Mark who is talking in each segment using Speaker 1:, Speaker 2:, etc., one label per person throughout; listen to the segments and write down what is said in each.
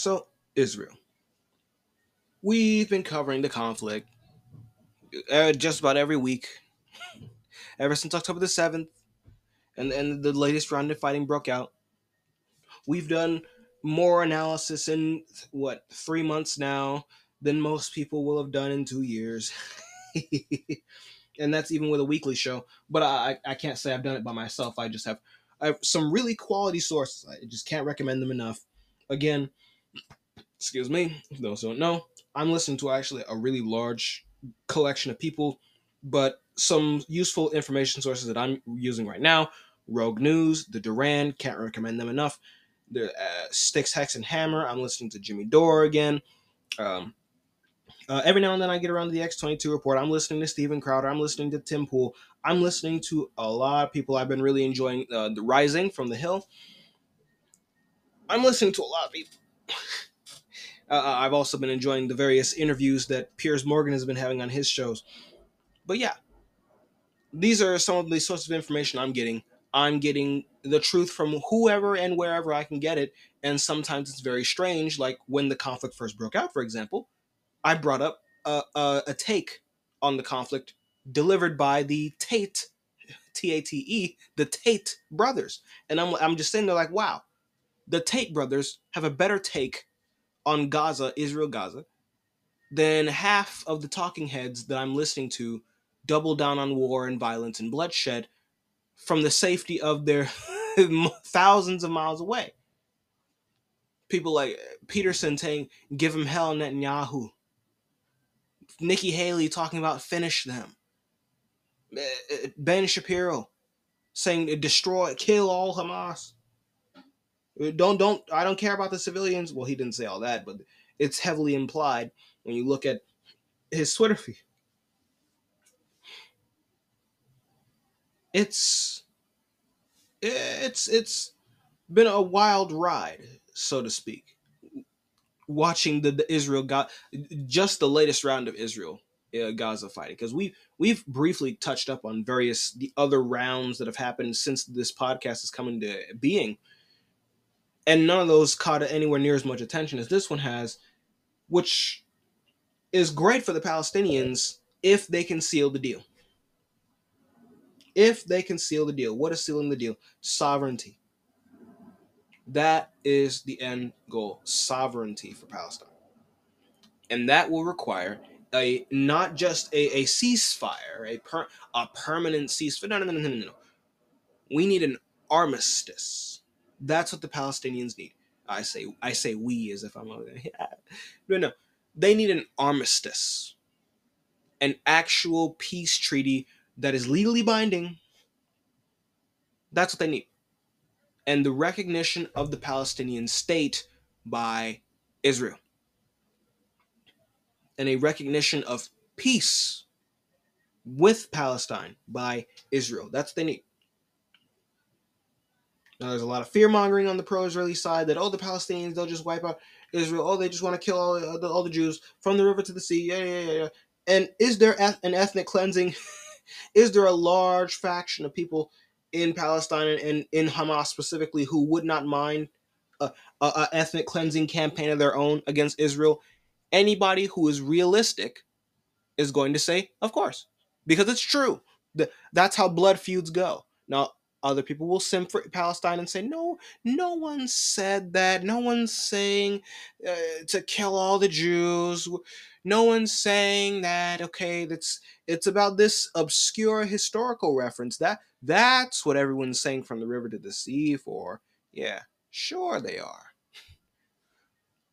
Speaker 1: So, Israel. We've been covering the conflict uh, just about every week ever since October the 7th and, and the latest round of fighting broke out. We've done more analysis in what, three months now than most people will have done in two years. and that's even with a weekly show. But I, I can't say I've done it by myself. I just have I have some really quality sources. I just can't recommend them enough. Again, excuse me, those don't know, I'm listening to actually a really large collection of people, but some useful information sources that I'm using right now Rogue News, The Duran, can't recommend them enough. The uh, Styxhexenhammer, I'm listening to Jimmy Dore again. Um, uh, every now and then I get around to the X22 report. I'm listening to Steven Crowder. I'm listening to Tim Pool. I'm listening to a lot of people. I've been really enjoying uh, The Rising from the Hill. I'm listening to a lot of people. Uh, uh, I've also been enjoying the various interviews that Piers Morgan has been having on his shows. But yeah, these are some of the sources of information I'm getting. I'm getting the truth from whoever and wherever I can get it. And sometimes it's very strange, like when the conflict first broke out, for example, I brought up a, a, a take on the conflict delivered by the Tate, T A T E, the Tate brothers. And I'm, I'm just sitting there like, wow, the Tate brothers have a better take on Gaza, Israel Gaza, than half of the talking heads that I'm listening to double down on war and violence and bloodshed from the safety of their thousands of miles away. People like Peterson saying, give him hell, Netanyahu. Nikki Haley talking about finish them. Eh, eh, ben Shapiro saying destroy, kill all Hamas. Don't don't I don't care about the civilians. Well, he didn't say all that, but it's heavily implied when you look at his Twitter feed. It's it's it's been a wild ride, so to speak. Watching the, the Israel got just the latest round of Israel uh, Gaza fighting because we we've briefly touched up on various the other rounds that have happened since this podcast has come into being and none of those caught anywhere near as much attention as this one has, which is great for the Palestinians if they can seal the deal. If they can seal the deal, what is sealing the deal? Sovereignty. That is the end goal sovereignty for Palestine. And that will require a not just a, a ceasefire, a per, a permanent ceasefire. No, no, no, no, no, no. We need an armistice that's what the Palestinians need. I say I say we as if I'm yeah. no no. They need an armistice, an actual peace treaty that is legally binding. That's what they need, and the recognition of the Palestinian state by Israel, and a recognition of peace with Palestine by Israel. That's what they need. Now, there's a lot of fear mongering on the pro-Israeli side that oh, the Palestinians they'll just wipe out Israel. Oh, they just want to kill all uh, the, all the Jews from the river to the sea. Yeah, yeah, yeah. yeah. And is there an ethnic cleansing? is there a large faction of people in Palestine and in Hamas specifically who would not mind a, a, a ethnic cleansing campaign of their own against Israel? Anybody who is realistic is going to say, of course, because it's true. That's how blood feuds go. Now, other people will sim for Palestine and say, no, no one said that. No one's saying uh, to kill all the Jews. No one's saying that. Okay, that's it's about this obscure historical reference. That that's what everyone's saying from the river to the sea for. Yeah, sure they are.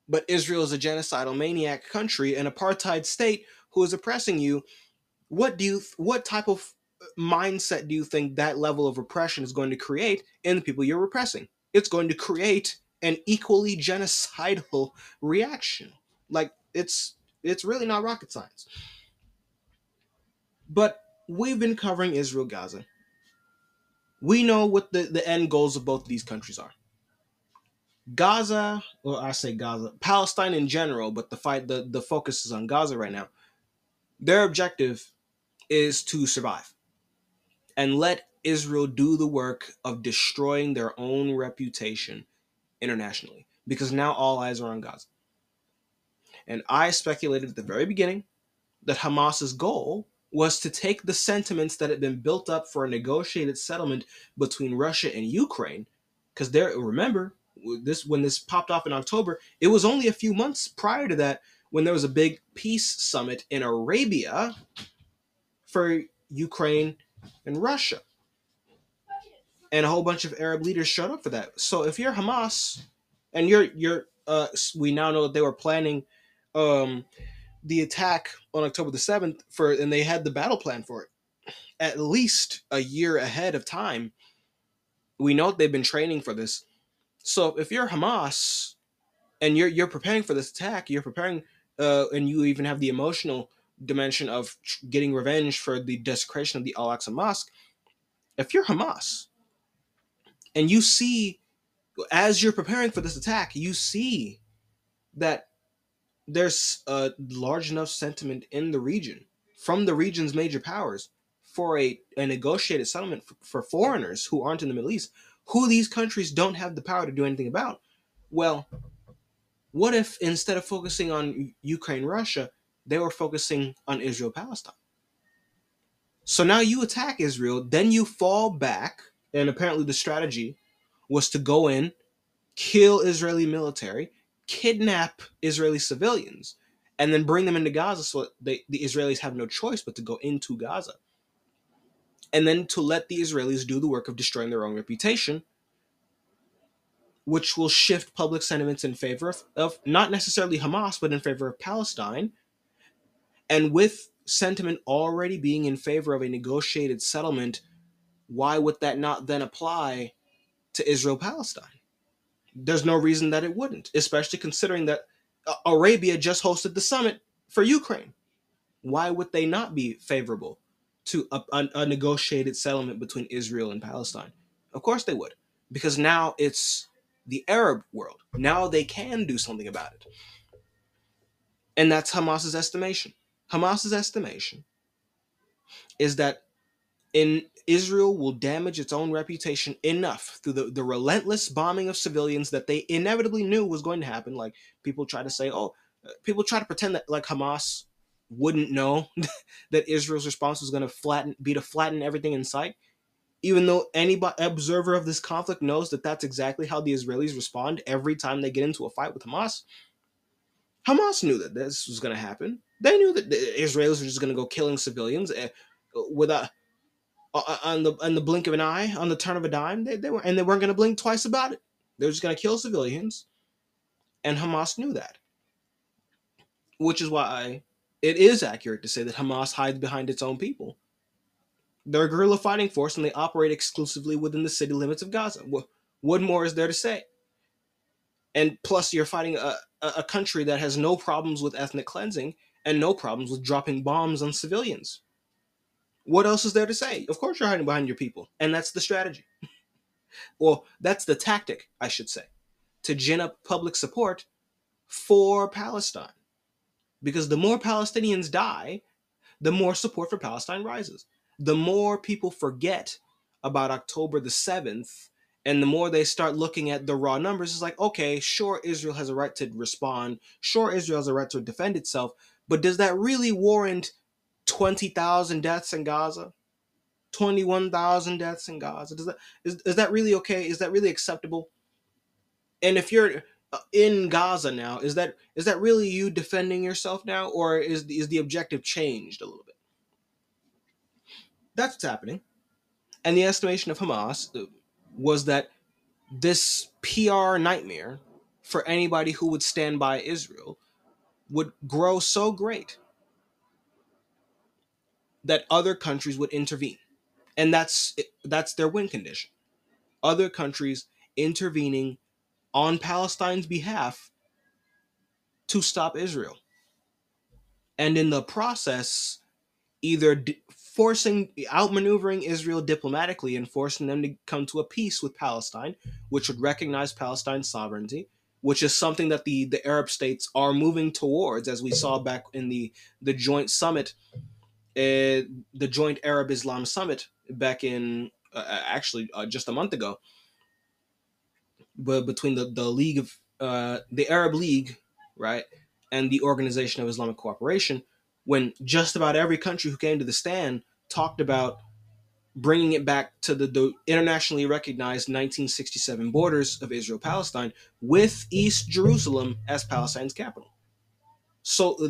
Speaker 1: But Israel is a genocidal maniac country, an apartheid state who is oppressing you. What do you? What type of mindset do you think that level of repression is going to create in the people you're repressing? It's going to create an equally genocidal reaction. Like it's it's really not rocket science. But we've been covering Israel Gaza. We know what the, the end goals of both of these countries are. Gaza, or I say Gaza, Palestine in general, but the fight the, the focus is on Gaza right now. Their objective is to survive and let Israel do the work of destroying their own reputation internationally. because now all eyes are on Gaza. And I speculated at the very beginning that Hamas's goal was to take the sentiments that had been built up for a negotiated settlement between Russia and Ukraine, because there, remember, this when this popped off in October, it was only a few months prior to that when there was a big peace summit in Arabia for Ukraine and Russia. And a whole bunch of Arab leaders showed up for that. So if you're Hamas and you're you're uh we now know that they were planning um the attack on October the 7th for and they had the battle plan for it at least a year ahead of time. We know they've been training for this. So if you're Hamas and you're you're preparing for this attack, you're preparing uh, and you even have the emotional dimension of getting revenge for the desecration of the Al Aqsa Mosque. If you're Hamas and you see, as you're preparing for this attack, you see that there's a large enough sentiment in the region from the region's major powers for a, a negotiated settlement for, for foreigners who aren't in the Middle East, who these countries don't have the power to do anything about. Well, what if instead of focusing on Ukraine, Russia, they were focusing on Israel, Palestine? So now you attack Israel, then you fall back, and apparently the strategy was to go in, kill Israeli military, kidnap Israeli civilians, and then bring them into Gaza so they, the Israelis have no choice but to go into Gaza. And then to let the Israelis do the work of destroying their own reputation which will shift public sentiments in favor of, of not necessarily Hamas, but in favor of Palestine. And with sentiment already being in favor of a negotiated settlement, why would that not then apply to Israel Palestine? There's no reason that it wouldn't, especially considering that Arabia just hosted the summit for Ukraine. Why would they not be favorable to a, a, a negotiated settlement between Israel and Palestine? Of course they would, because now it's the Arab world. Now they can do something about it. And that's Hamas's estimation. Hamas's estimation is that in Israel will damage its own reputation enough through the, the relentless bombing of civilians that they inevitably knew was going to happen. Like people try to say, oh, uh, people try to pretend that like Hamas wouldn't know that Israel's response was going to flatten, be to flatten everything in sight even though any observer of this conflict knows that that's exactly how the Israelis respond every time they get into a fight with Hamas. Hamas knew that this was going to happen. They knew that the Israelis were just going to go killing civilians uh, without on the on the blink of an eye, on the turn of a dime. They, they were and they weren't going to blink twice about it. They were just going to kill civilians, and Hamas knew that. Which is why it is accurate to say that Hamas hides behind its own people they're a guerrilla fighting force and they operate exclusively within the city limits of Gaza. What more is there to say? And plus, you're fighting a, a country that has no problems with ethnic cleansing and no problems with dropping bombs on civilians. What else is there to say? Of course, you're hiding behind your people, and that's the strategy. well, that's the tactic, I should say, to gin up public support for Palestine. Because the more Palestinians die, the more support for Palestine rises the more people forget about October the 7th and the more they start looking at the raw numbers it's like okay sure Israel has a right to respond sure Israel has a right to defend itself but does that really warrant 20,000 deaths in Gaza? 21,000 deaths in Gaza? Does that is, is that really okay? Is that really acceptable? And if you're uh, in Gaza now is that is that really you defending yourself now or is is the objective changed a little bit? That's what's happening. And the estimation of Hamas uh, was that this PR nightmare for anybody who would stand by Israel would grow so great that other countries would intervene. And that's that's their win condition. Other countries intervening on Palestine's behalf to stop Israel. And in the process, either forcing outmaneuvering Israel diplomatically and forcing them to come to a peace with Palestine, which would recognize Palestine's sovereignty, which is something that the, the Arab states are moving towards, as we saw back in the, the joint summit, uh, the joint Arab Islam summit back in uh, actually uh, just a month ago, but between the, the League of uh, the Arab League, right, and the Organization of Islamic Cooperation, when just about every country who came to the stand talked about bringing it back to the, the internationally recognized 1967 borders of Israel Palestine with East Jerusalem as Palestine's capital. So uh,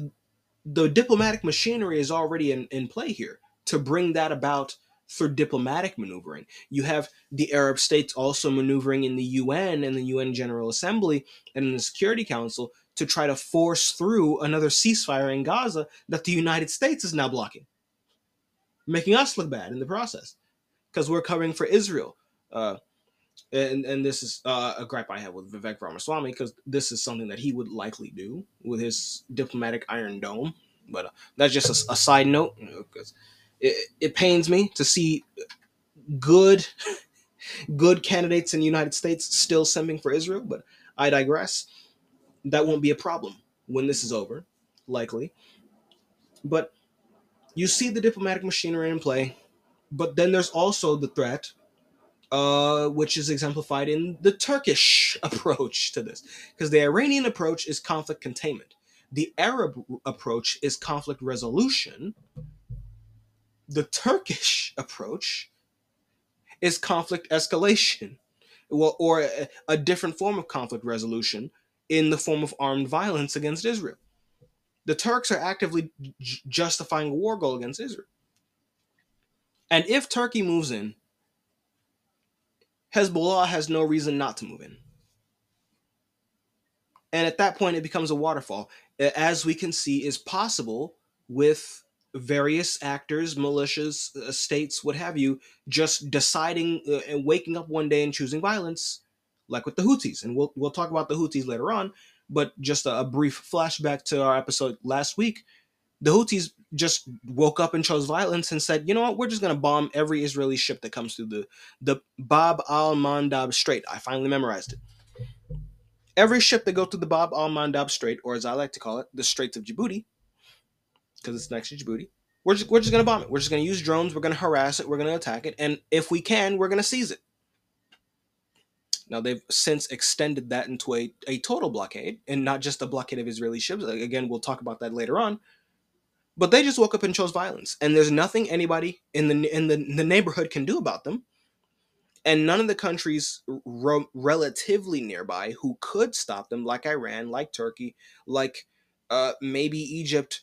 Speaker 1: the diplomatic machinery is already in, in play here to bring that about through diplomatic maneuvering. You have the Arab states also maneuvering in the UN and the UN General Assembly and in the Security Council to try to force through another ceasefire in Gaza that the United States is now blocking making us look bad in the process because we're covering for Israel. Uh, and and this is uh, a gripe I have with Vivek Ramaswamy because this is something that he would likely do with his diplomatic Iron Dome. But uh, that's just a, a, side note because it, it pains me to see good good candidates in the United States still sending for Israel. But I digress. That won't be a problem when this is over, likely. But you see the diplomatic machinery in play, but then there's also the threat, uh, which is exemplified in the Turkish approach to this. Because the Iranian approach is conflict containment, the Arab approach is conflict resolution. The Turkish approach is conflict escalation, well, or a, a different form of conflict resolution in the form of armed violence against Israel the Turks are actively j- justifying a war goal against Israel. And if Turkey moves in, Hezbollah has no reason not to move in. And at that point, it becomes a waterfall, as we can see is possible with various actors, militias, uh, states, what have you, just deciding uh, and waking up one day and choosing violence, like with the Houthis. And we'll, we'll talk about the Houthis later on. But just a, a brief flashback to our episode last week, the Houthis just woke up and chose violence and said, you know what, we're just going to bomb every Israeli ship that comes through the, the Bab al Mandab Strait. I finally memorized it. Every ship that goes through the Bab al Mandab Strait, or as I like to call it, the Straits of Djibouti, because it's next to Djibouti, we're just, we're just going to bomb it. We're just going to use drones. We're going to harass it. We're going to attack it. And if we can, we're going to seize it. Now they've since extended that into a, a total blockade and not just a blockade of Israeli ships. Again, we'll talk about that later on. But they just woke up and chose violence, and there's nothing anybody in the in the, in the neighborhood can do about them. And none of the countries relatively nearby who could stop them, like Iran, like Turkey, like uh, maybe Egypt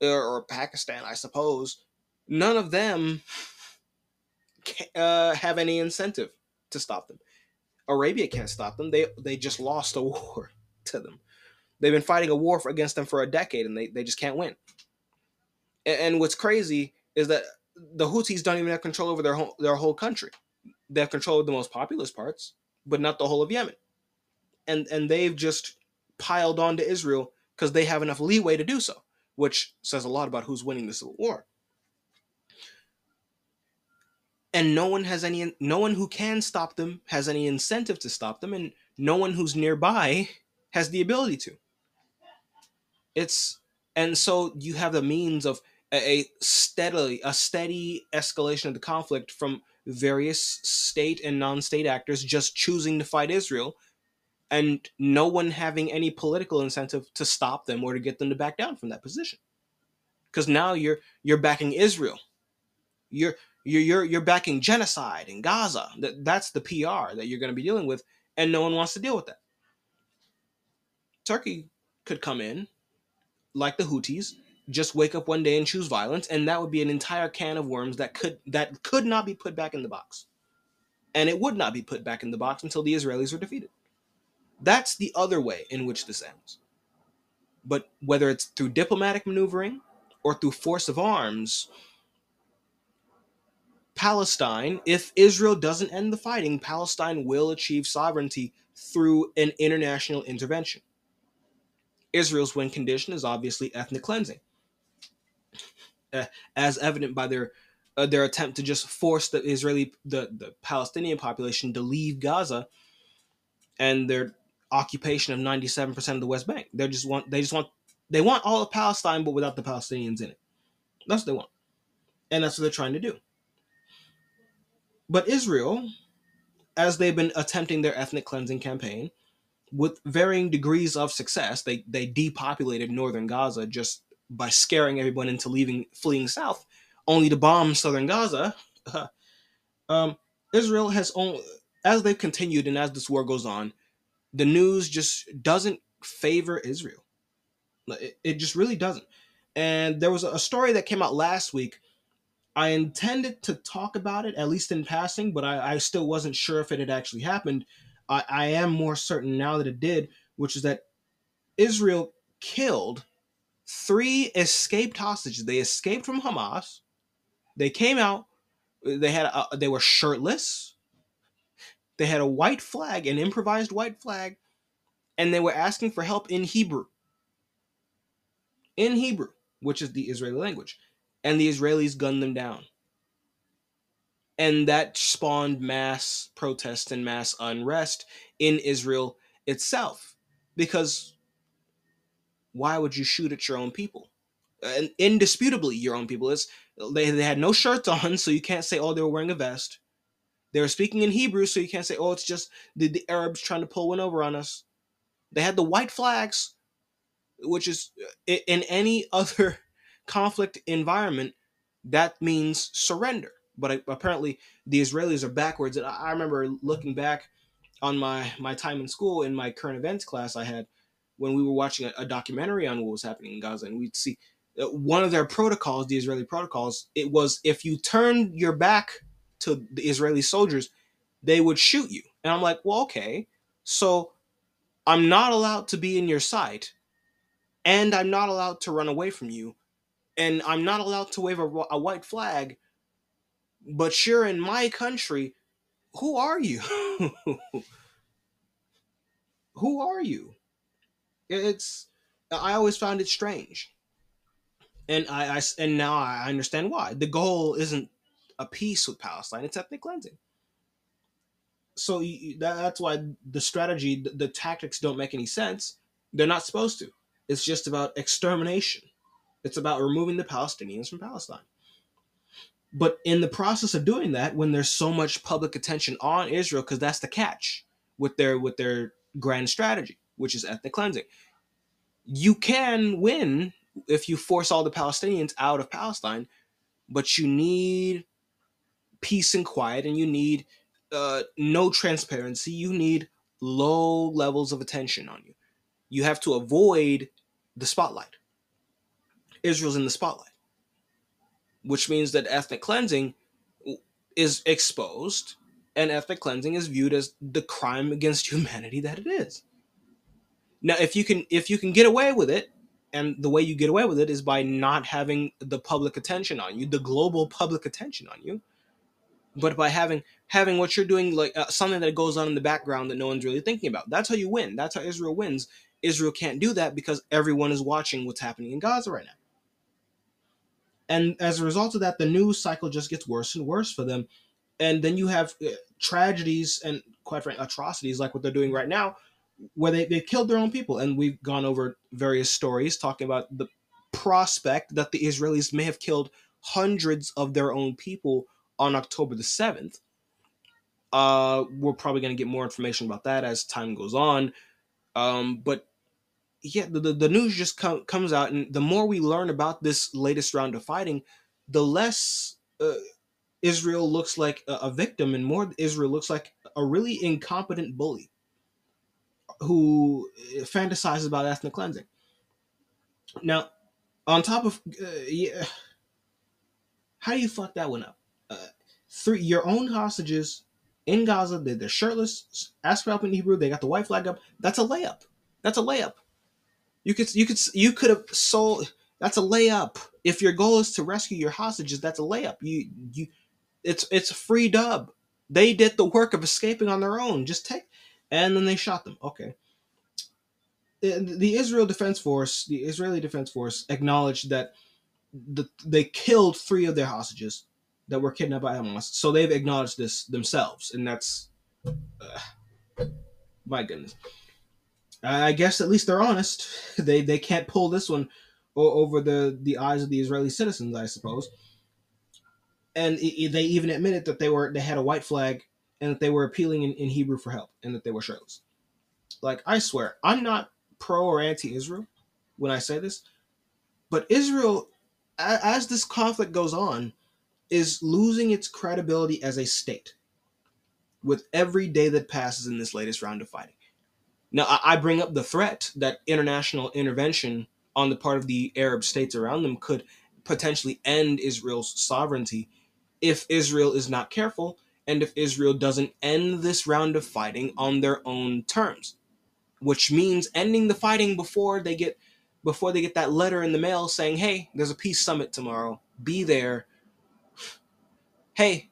Speaker 1: or, or Pakistan, I suppose, none of them uh, have any incentive to stop them. Arabia can't stop them. They they just lost a war to them. They've been fighting a war for, against them for a decade, and they, they just can't win. And, and what's crazy is that the Houthis don't even have control over their whole their whole country. They have control of the most populous parts, but not the whole of Yemen. And and they've just piled on to Israel because they have enough leeway to do so, which says a lot about who's winning the civil war and no one has any no one who can stop them has any incentive to stop them and no one who's nearby has the ability to. It's and so you have the means of a, a steadily a steady escalation of the conflict from various state and non-state actors just choosing to fight Israel and no one having any political incentive to stop them or to get them to back down from that position. Because now you're you're backing Israel. You're you're you're you're backing genocide in Gaza. That that's the PR that you're going to be dealing with, and no one wants to deal with that. Turkey could come in, like the Houthis, just wake up one day and choose violence, and that would be an entire can of worms that could that could not be put back in the box, and it would not be put back in the box until the Israelis are defeated. That's the other way in which this ends. But whether it's through diplomatic maneuvering or through force of arms, Palestine, if Israel doesn't end the fighting, Palestine will achieve sovereignty through an international intervention. Israel's win condition is obviously ethnic cleansing, uh, as evident by their uh, their attempt to just force the Israeli the, the Palestinian population to leave Gaza and their occupation of 97% of the West Bank. They just want they just want they want all of Palestine but without the Palestinians in it. That's what they want. And that's what they're trying to do. But Israel, as they've been attempting their ethnic cleansing campaign, with varying degrees of success. They they depopulated northern Gaza just by scaring everyone into leaving, fleeing south, only to bomb southern Gaza. um, Israel has only, as they've continued and as this war goes on, the news just doesn't favor Israel. It, it just really doesn't. And there was a story that came out last week. I intended to talk about it, at least in passing, but I, I still wasn't sure if it had actually happened. I, I am more certain now that it did, which is that Israel killed three escaped hostages. They escaped from Hamas. They came out. They had a, they were shirtless. They had a white flag, an improvised white flag, and they were asking for help in Hebrew. In Hebrew, which is the Israeli language. And the Israelis gunned them down. And that spawned mass protests and mass unrest in Israel itself. Because why would you shoot at your own people? And indisputably, your own people. It's, they, they had no shirts on, so you can't say, oh, they were wearing a vest. They were speaking in Hebrew, so you can't say, oh, it's just the, the Arabs trying to pull one over on us. They had the white flags, which is in any other conflict environment, that means surrender. But apparently, the Israelis are backwards. And I remember looking back on my, my time in school in my current events class I had when we were watching a, a documentary on what was happening in Gaza, and we'd see uh, one of their protocols, the Israeli protocols, it was if you turned your back to the Israeli soldiers, they would shoot you. And I'm like, well, okay, so I'm not allowed to be in your sight, and I'm not allowed to run away from you, and I'm not allowed to wave a, a white flag, but you're in my country. Who are you? Who are you? It's I always found it strange, and I, I and now I understand why. The goal isn't a peace with Palestine; it's ethnic cleansing. So that's why the strategy, the tactics don't make any sense. They're not supposed to. It's just about extermination. It's about removing the Palestinians from Palestine. But in the process of doing that, when there's so much public attention on Israel, because that's the catch with their with their grand strategy, which is ethnic cleansing. You can win if you force all the Palestinians out of Palestine, but you need peace and quiet, and you need uh, no transparency. You need low levels of attention on you. You have to avoid the spotlight. Israel's in the spotlight, which means that ethnic cleansing is exposed, and ethnic cleansing is viewed as the crime against humanity that it is. Now, if you can if you can get away with it, and the way you get away with it is by not having the public attention on you, the global public attention on you, but by having having what you're doing like uh, something that goes on in the background that no one's really thinking about. That's how you win. That's how Israel wins. Israel can't do that because everyone is watching what's happening in Gaza right now. And as a result of that, the news cycle just gets worse and worse for them. And then you have uh, tragedies and quite frankly atrocities like what they're doing right now where they, they killed their own people. And we've gone over various stories talking about the prospect that the Israelis may have killed hundreds of their own people on October the 7th. Uh, we're probably going to get more information about that as time goes on. Um, but yeah, the, the, the news just com- comes out, and the more we learn about this latest round of fighting, the less uh, Israel looks like a, a victim, and more Israel looks like a really incompetent bully who fantasizes about ethnic cleansing. Now, on top of uh, yeah, how do you fuck that one up? Uh, three your own hostages in Gaza, they're, they're shirtless, ask for help in Hebrew. They got the white flag up. That's a layup. That's a layup. You could you could you could have sold. That's a layup. If your goal is to rescue your hostages, that's a layup. You you, it's it's a free dub. They did the work of escaping on their own. Just take and then they shot them. Okay. The Israel Defense Force, the Israeli Defense Force, acknowledged that the, they killed three of their hostages that were kidnapped by Hamas. So they've acknowledged this themselves, and that's uh, my goodness. I guess at least they're honest. They they can't pull this one over the the eyes of the Israeli citizens, I suppose. And it, they even admitted that they were they had a white flag and that they were appealing in, in Hebrew for help and that they were shirtless. Like I swear, I'm not pro or anti-Israel when I say this, but Israel, as this conflict goes on, is losing its credibility as a state with every day that passes in this latest round of fighting. Now, I bring up the threat that international intervention on the part of the Arab states around them could potentially end Israel's sovereignty if Israel is not careful and if Israel doesn't end this round of fighting on their own terms, which means ending the fighting before they get before they get that letter in the mail saying, "Hey, there's a peace summit tomorrow. Be there." Hey,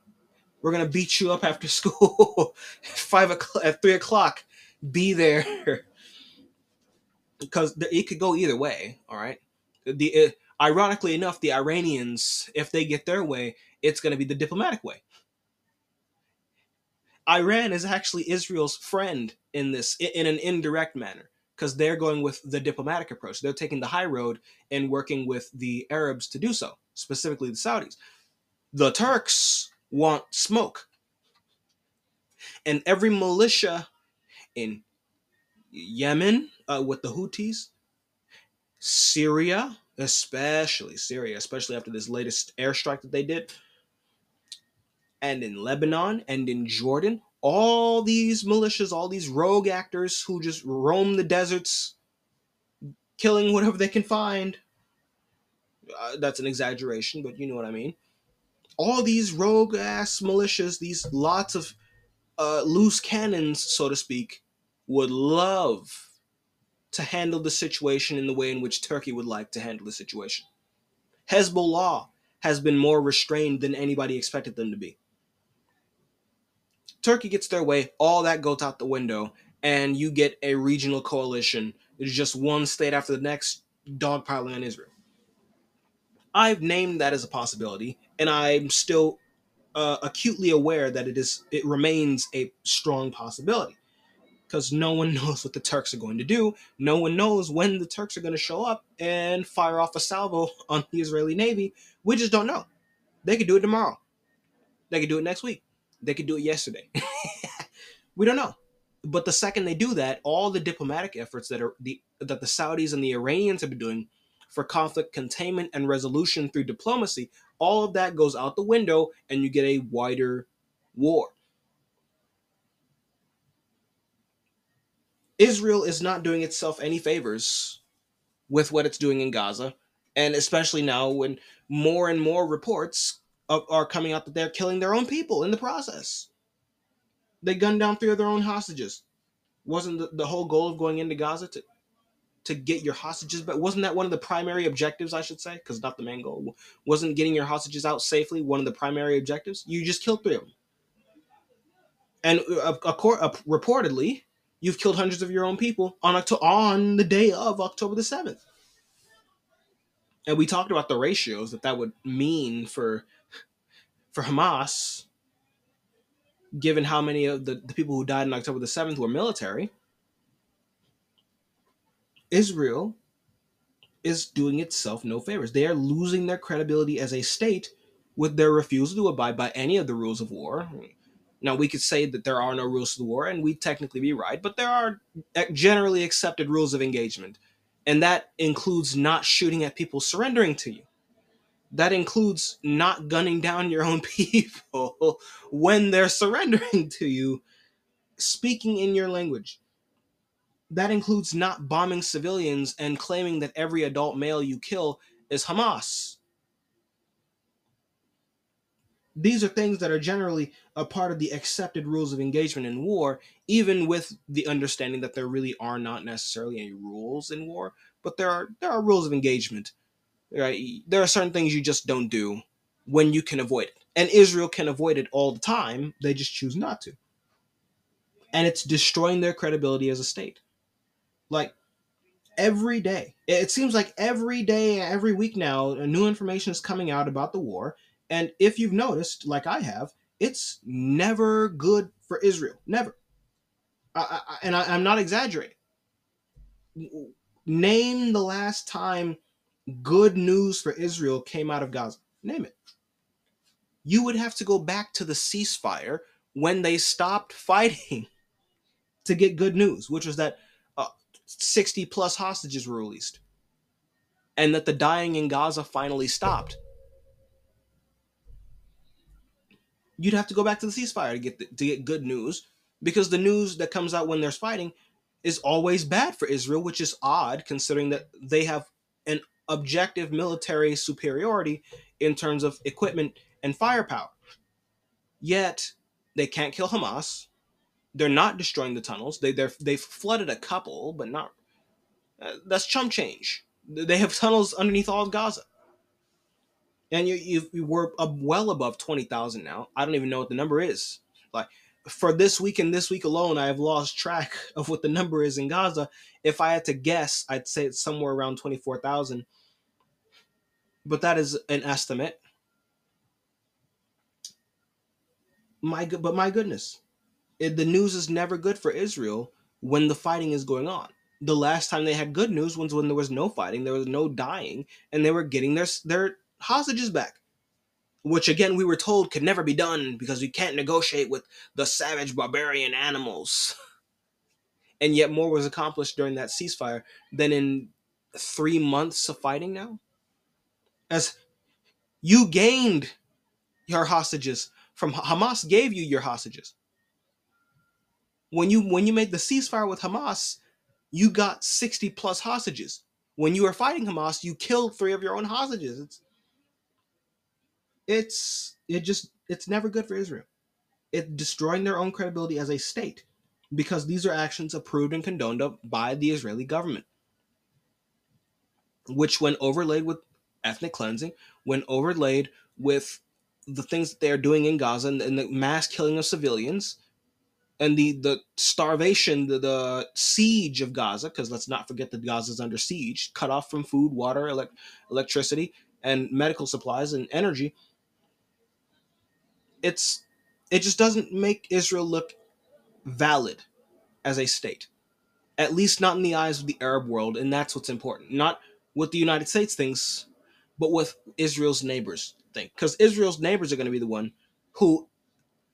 Speaker 1: we're gonna beat you up after school at five o'clock at three o'clock. Be there because it could go either way. All right. The it, ironically enough, the Iranians, if they get their way, it's going to be the diplomatic way. Iran is actually Israel's friend in this, in an indirect manner, because they're going with the diplomatic approach. They're taking the high road and working with the Arabs to do so, specifically the Saudis. The Turks want smoke. And every militia in Yemen uh, with the Houthis, Syria, especially Syria, especially after this latest airstrike that they did, and in Lebanon and in Jordan, all these militias, all these rogue actors who just roam the deserts, killing whatever they can find. Uh, that's an exaggeration, but you know what I mean. All these rogue ass militias, these lots of uh, loose cannons, so to speak, would love to handle the situation in the way in which Turkey would like to handle the situation. Hezbollah has been more restrained than anybody expected them to be. Turkey gets their way, all that goes out the window, and you get a regional coalition. It's just one state after the next dogpiling on Israel. I've named that as a possibility, and I'm still uh, acutely aware that it is it remains a strong possibility because no one knows what the Turks are going to do. No one knows when the Turks are going to show up and fire off a salvo on the Israeli Navy. We just don't know. They could do it tomorrow. They could do it next week. They could do it yesterday. we don't know. But the second they do that, all the diplomatic efforts that are the that the Saudis and the Iranians have been doing for conflict containment and resolution through diplomacy, all of that goes out the window and you get a wider war. Israel is not doing itself any favors with what it's doing in Gaza, and especially now when more and more reports are coming out that they're killing their own people in the process. They gunned down three of their own hostages. Wasn't the, the whole goal of going into Gaza to to get your hostages but wasn't that one of the primary objectives i should say? Because not the main goal. Wasn't getting your hostages out safely one of the primary objectives? You just killed three of them. And uh, uh, reportedly you've killed hundreds of your own people on October, on the day of October the 7th. And we talked about the ratios that that would mean for for Hamas given how many of the, the people who died on October the 7th were military. Israel is doing itself no favors. They are losing their credibility as a state with their refusal to abide by any of the rules of war. Now, we could say that there are no rules to the war, and we'd technically be right, but there are uh, generally accepted rules of engagement. And that includes not shooting at people surrendering to you. That includes not gunning down your own people when they're surrendering to you, speaking in your language. That includes not bombing civilians and claiming that every adult male you kill is Hamas these are things that are generally a part of the accepted rules of engagement in war, even with the understanding that there really are not necessarily any rules in war, but there are there are rules of engagement. Right? There are certain things you just don't do when you can avoid it. And Israel can avoid it all the time, they just choose not to. And it's destroying their credibility as a state. Like every day. It seems like every day, every week now, new information is coming out about the war and if you've noticed, like I have, it's never good for Israel. Never. I, I, and I, I'm not exaggerating. Name the last time good news for Israel came out of Gaza. Name it. You would have to go back to the ceasefire when they stopped fighting to get good news, which was that uh, 60 plus hostages were released and that the dying in Gaza finally stopped. You'd have to go back to the ceasefire to get the, to get good news because the news that comes out when there's fighting is always bad for Israel, which is odd considering that they have an objective military superiority in terms of equipment and firepower. Yet they can't kill Hamas. They're not destroying the tunnels. They they they've flooded a couple, but not. Uh, that's chump change. They have tunnels underneath all of Gaza, and you you, you were well above twenty thousand now. I don't even know what the number is. Like for this week and this week alone, I have lost track of what the number is in Gaza. If I had to guess, I'd say it's somewhere around 24,000. But that is an estimate. My but my goodness. It, the news is never good for Israel when the fighting is going on. The last time they had good news was when there was no fighting, there was no dying, and they were getting their their hostages back which again we were told could never be done because we can't negotiate with the savage barbarian animals. And yet more was accomplished during that ceasefire than in three months of fighting now. As you gained your hostages from Hamas gave you your hostages. When you when you made the ceasefire with Hamas, you got 60 plus hostages. When you were fighting Hamas, you killed three of your own hostages. It's it's it just it's never good for Israel. It destroying their own credibility as a state because these are actions approved and condoned by the Israeli government, which, when overlaid with ethnic cleansing, when overlaid with the things that they are doing in Gaza and, and the mass killing of civilians, and the the starvation, the, the siege of Gaza, because let's not forget that Gaza is under siege, cut off from food, water, elect, electricity, and medical supplies and energy it's it just doesn't make Israel look valid as a state. At least not in the eyes of the Arab world, and that's what's important. Not what the United States thinks, but what Israel's neighbors think. Because Israel's neighbors are going to be the one who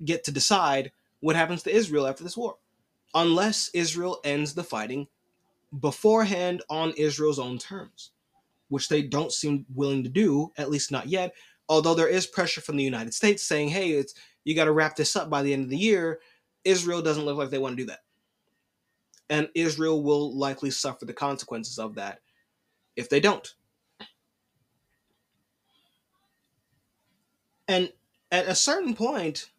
Speaker 1: get to decide what happens to Israel after this war. Unless Israel ends the fighting beforehand on Israel's own terms, which they don't seem willing to do, at least not yet, although there is pressure from the United States saying, "Hey, it's you got to wrap this up by the end of the year," Israel doesn't look like they want to do that, and Israel will likely suffer the consequences of that if they don't. And at a certain point,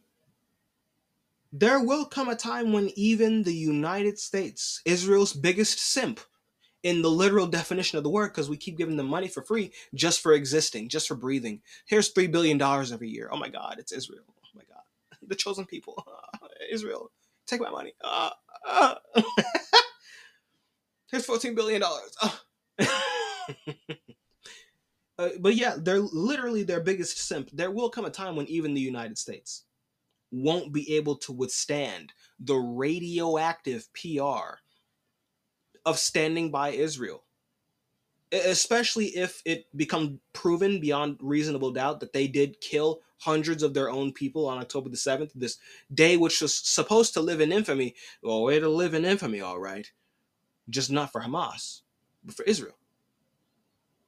Speaker 1: there will come a time when even the United States, Israel's biggest simp, in the literal definition of the word because we keep giving them money for free just for existing, just for breathing. Here's three billion dollars every year. Oh my God, it's Israel. Oh my God, the chosen people, uh, Israel. Take my money. Uh, uh. Here's fourteen billion dollars. Uh, but yeah, they're literally their biggest simp. There will come a time when even the United States won't be able to withstand the radioactive PR of standing by Israel. Especially if it become proven beyond reasonable doubt that they did kill hundreds of their own people on October the 7th, this day which was supposed to live in infamy. Well, it'll live in infamy, all right. Just not for Hamas, but for Israel.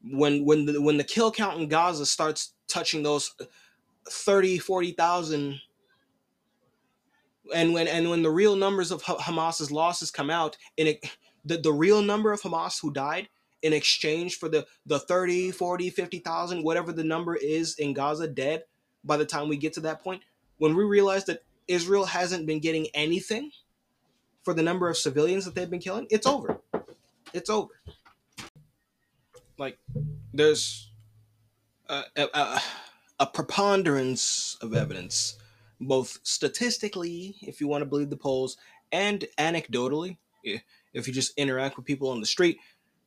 Speaker 1: When when the when the kill count in Gaza starts touching those uh, 30, 40,000 and when and when the real numbers of Hamas's losses come out, and it the, the real number of Hamas who died in exchange for the, the 30, 40, 50,000, whatever the number is in Gaza dead by the time we get to that point, when we realize that Israel hasn't been getting anything for the number of civilians that they've been killing, it's over. It's over. Like, there's a, a, a preponderance of evidence, both statistically, if you want to believe the polls, and anecdotally eh, if you just interact with people on the street,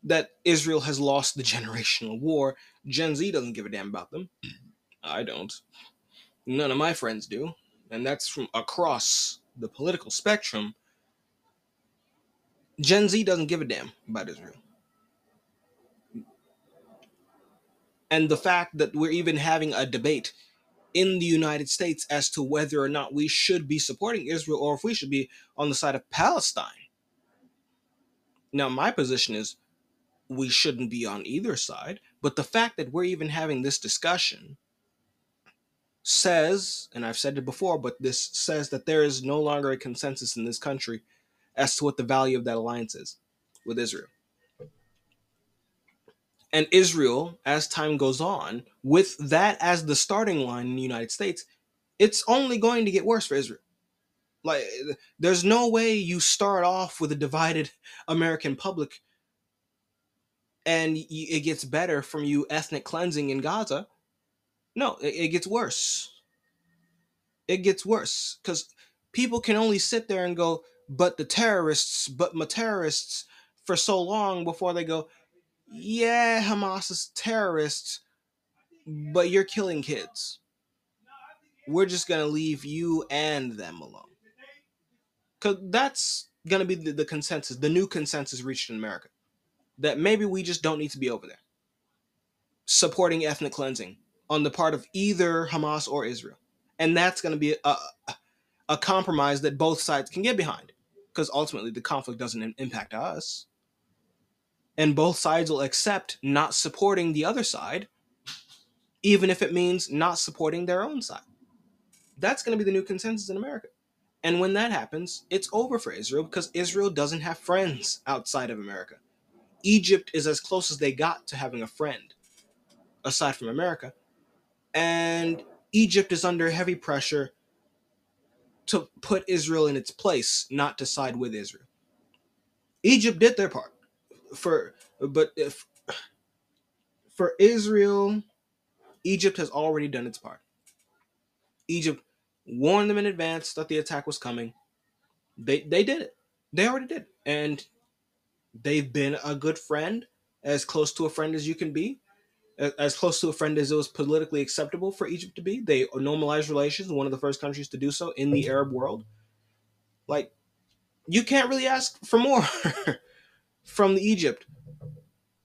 Speaker 1: that Israel has lost the generational war. Gen Z doesn't give a damn about them. I don't. None of my friends do. And that's from across the political spectrum. Gen Z doesn't give a damn about Israel. And the fact that we're even having a debate in the United States as to whether or not we should be supporting Israel or if we should be on the side of Palestine. Now, my position is we shouldn't be on either side, but the fact that we're even having this discussion says, and I've said it before, but this says that there is no longer a consensus in this country as to what the value of that alliance is with Israel. And Israel, as time goes on, with that as the starting line in the United States, it's only going to get worse for Israel. Like, there's no way you start off with a divided American public and it gets better from you ethnic cleansing in Gaza. No, it, it gets worse. It gets worse because people can only sit there and go, but the terrorists, but my terrorists for so long before they go, yeah, Hamas is terrorists, but you're killing kids. We're just going to leave you and them alone. Because that's going to be the, the consensus, the new consensus reached in America. That maybe we just don't need to be over there supporting ethnic cleansing on the part of either Hamas or Israel. And that's going to be a, a compromise that both sides can get behind because ultimately the conflict doesn't impact us. And both sides will accept not supporting the other side, even if it means not supporting their own side. That's going to be the new consensus in America. And when that happens, it's over for Israel because Israel doesn't have friends outside of America. Egypt is as close as they got to having a friend aside from America. And Egypt is under heavy pressure to put Israel in its place, not to side with Israel. Egypt did their part for but if for Israel, Egypt has already done its part. Egypt warned them in advance that the attack was coming. They they did it. They already did. And they've been a good friend, as close to a friend as you can be, as close to a friend as it was politically acceptable for Egypt to be. They normalized relations, one of the first countries to do so in the Arab world. Like, you can't really ask for more from Egypt.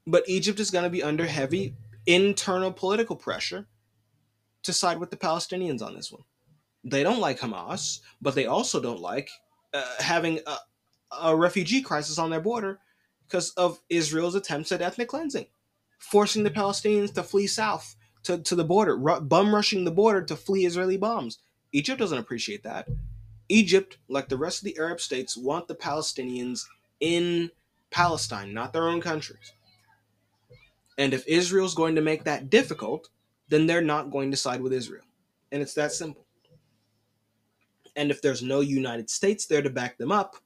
Speaker 1: But Egypt is going to be under heavy internal political pressure to side with the Palestinians on this one. They don't like Hamas, but they also don't like uh, having a, a refugee crisis on their border because of Israel's attempts at ethnic cleansing, forcing the Palestinians to flee south to, to the border, bum rushing the border to flee Israeli bombs. Egypt doesn't appreciate that. Egypt, like the rest of the Arab states, want the Palestinians in Palestine, not their own countries. And if Israel's going to make that difficult, then they're not going to side with Israel. And it's that simple. And if there's no United States there to back them up,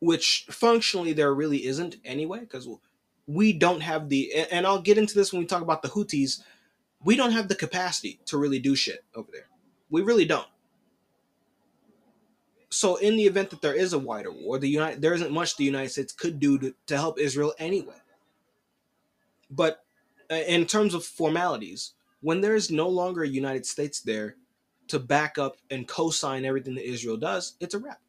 Speaker 1: which functionally there really isn't anyway, because we don't have the, and I'll get into this when we talk about the Houthis, we don't have the capacity to really do shit over there. We really don't. So, in the event that there is a wider war, the United there isn't much the United States could do to, to help Israel anyway. But uh, in terms of formalities, when there is no longer a United States there to back up and co-sign everything that Israel does, it's a wrap.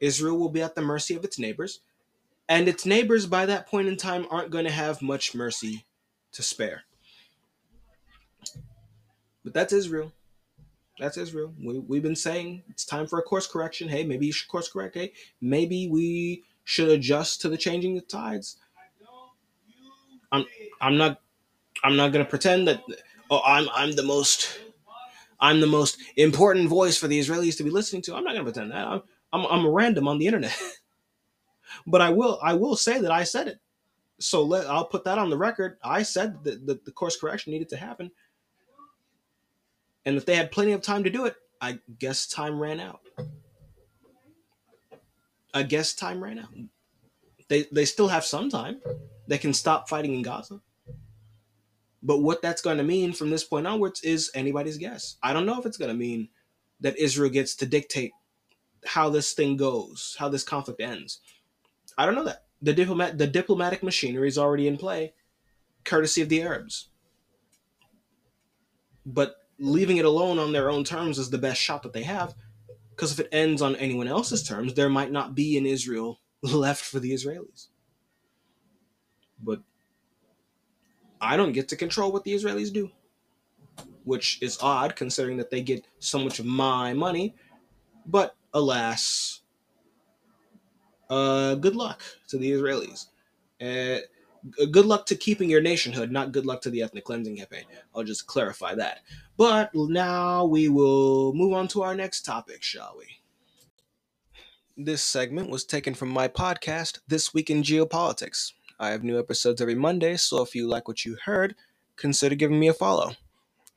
Speaker 1: Israel will be at the mercy of its neighbors, and its neighbors by that point in time aren't going to have much mercy to spare. But that's Israel. That's Israel. We, we've been saying it's time for a course correction. Hey, maybe you should course correct. Hey, maybe we should adjust to the changing of tides. I'm I'm not I'm not gonna pretend that oh I'm I'm the most I'm the most important voice for the Israelis to be listening to. I'm not gonna pretend that. I'm I'm, I'm random on the internet. but I will I will say that I said it. So let I'll put that on the record. I said that the, the course correction needed to happen. And if they had plenty of time to do it, I guess time ran out. I guess time ran out. They they still have some time. They can stop fighting in Gaza. But what that's going to mean from this point onwards is anybody's guess. I don't know if it's going to mean that Israel gets to dictate how this thing goes, how this conflict ends. I don't know that. The diplomat the diplomatic machinery is already in play, courtesy of the Arabs. But leaving it alone on their own terms is the best shot that they have. Because if it ends on anyone else's terms, there might not be an Israel left for the Israelis. But I don't get to control what the Israelis do. which is odd considering that they get so much of my money. But alas, uh, good luck to the Israelis. Uh, good luck to keeping your nationhood, not good luck to the ethnic cleansing campaign. I'll just clarify that. But now we will move on to our next topic, shall we? This segment was taken from my podcast, This Week in Geopolitics. I have new episodes every Monday, so if you like what you heard, consider giving me a follow.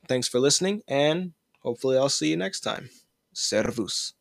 Speaker 1: Thanks for listening, and hopefully, I'll see you next time. Servus.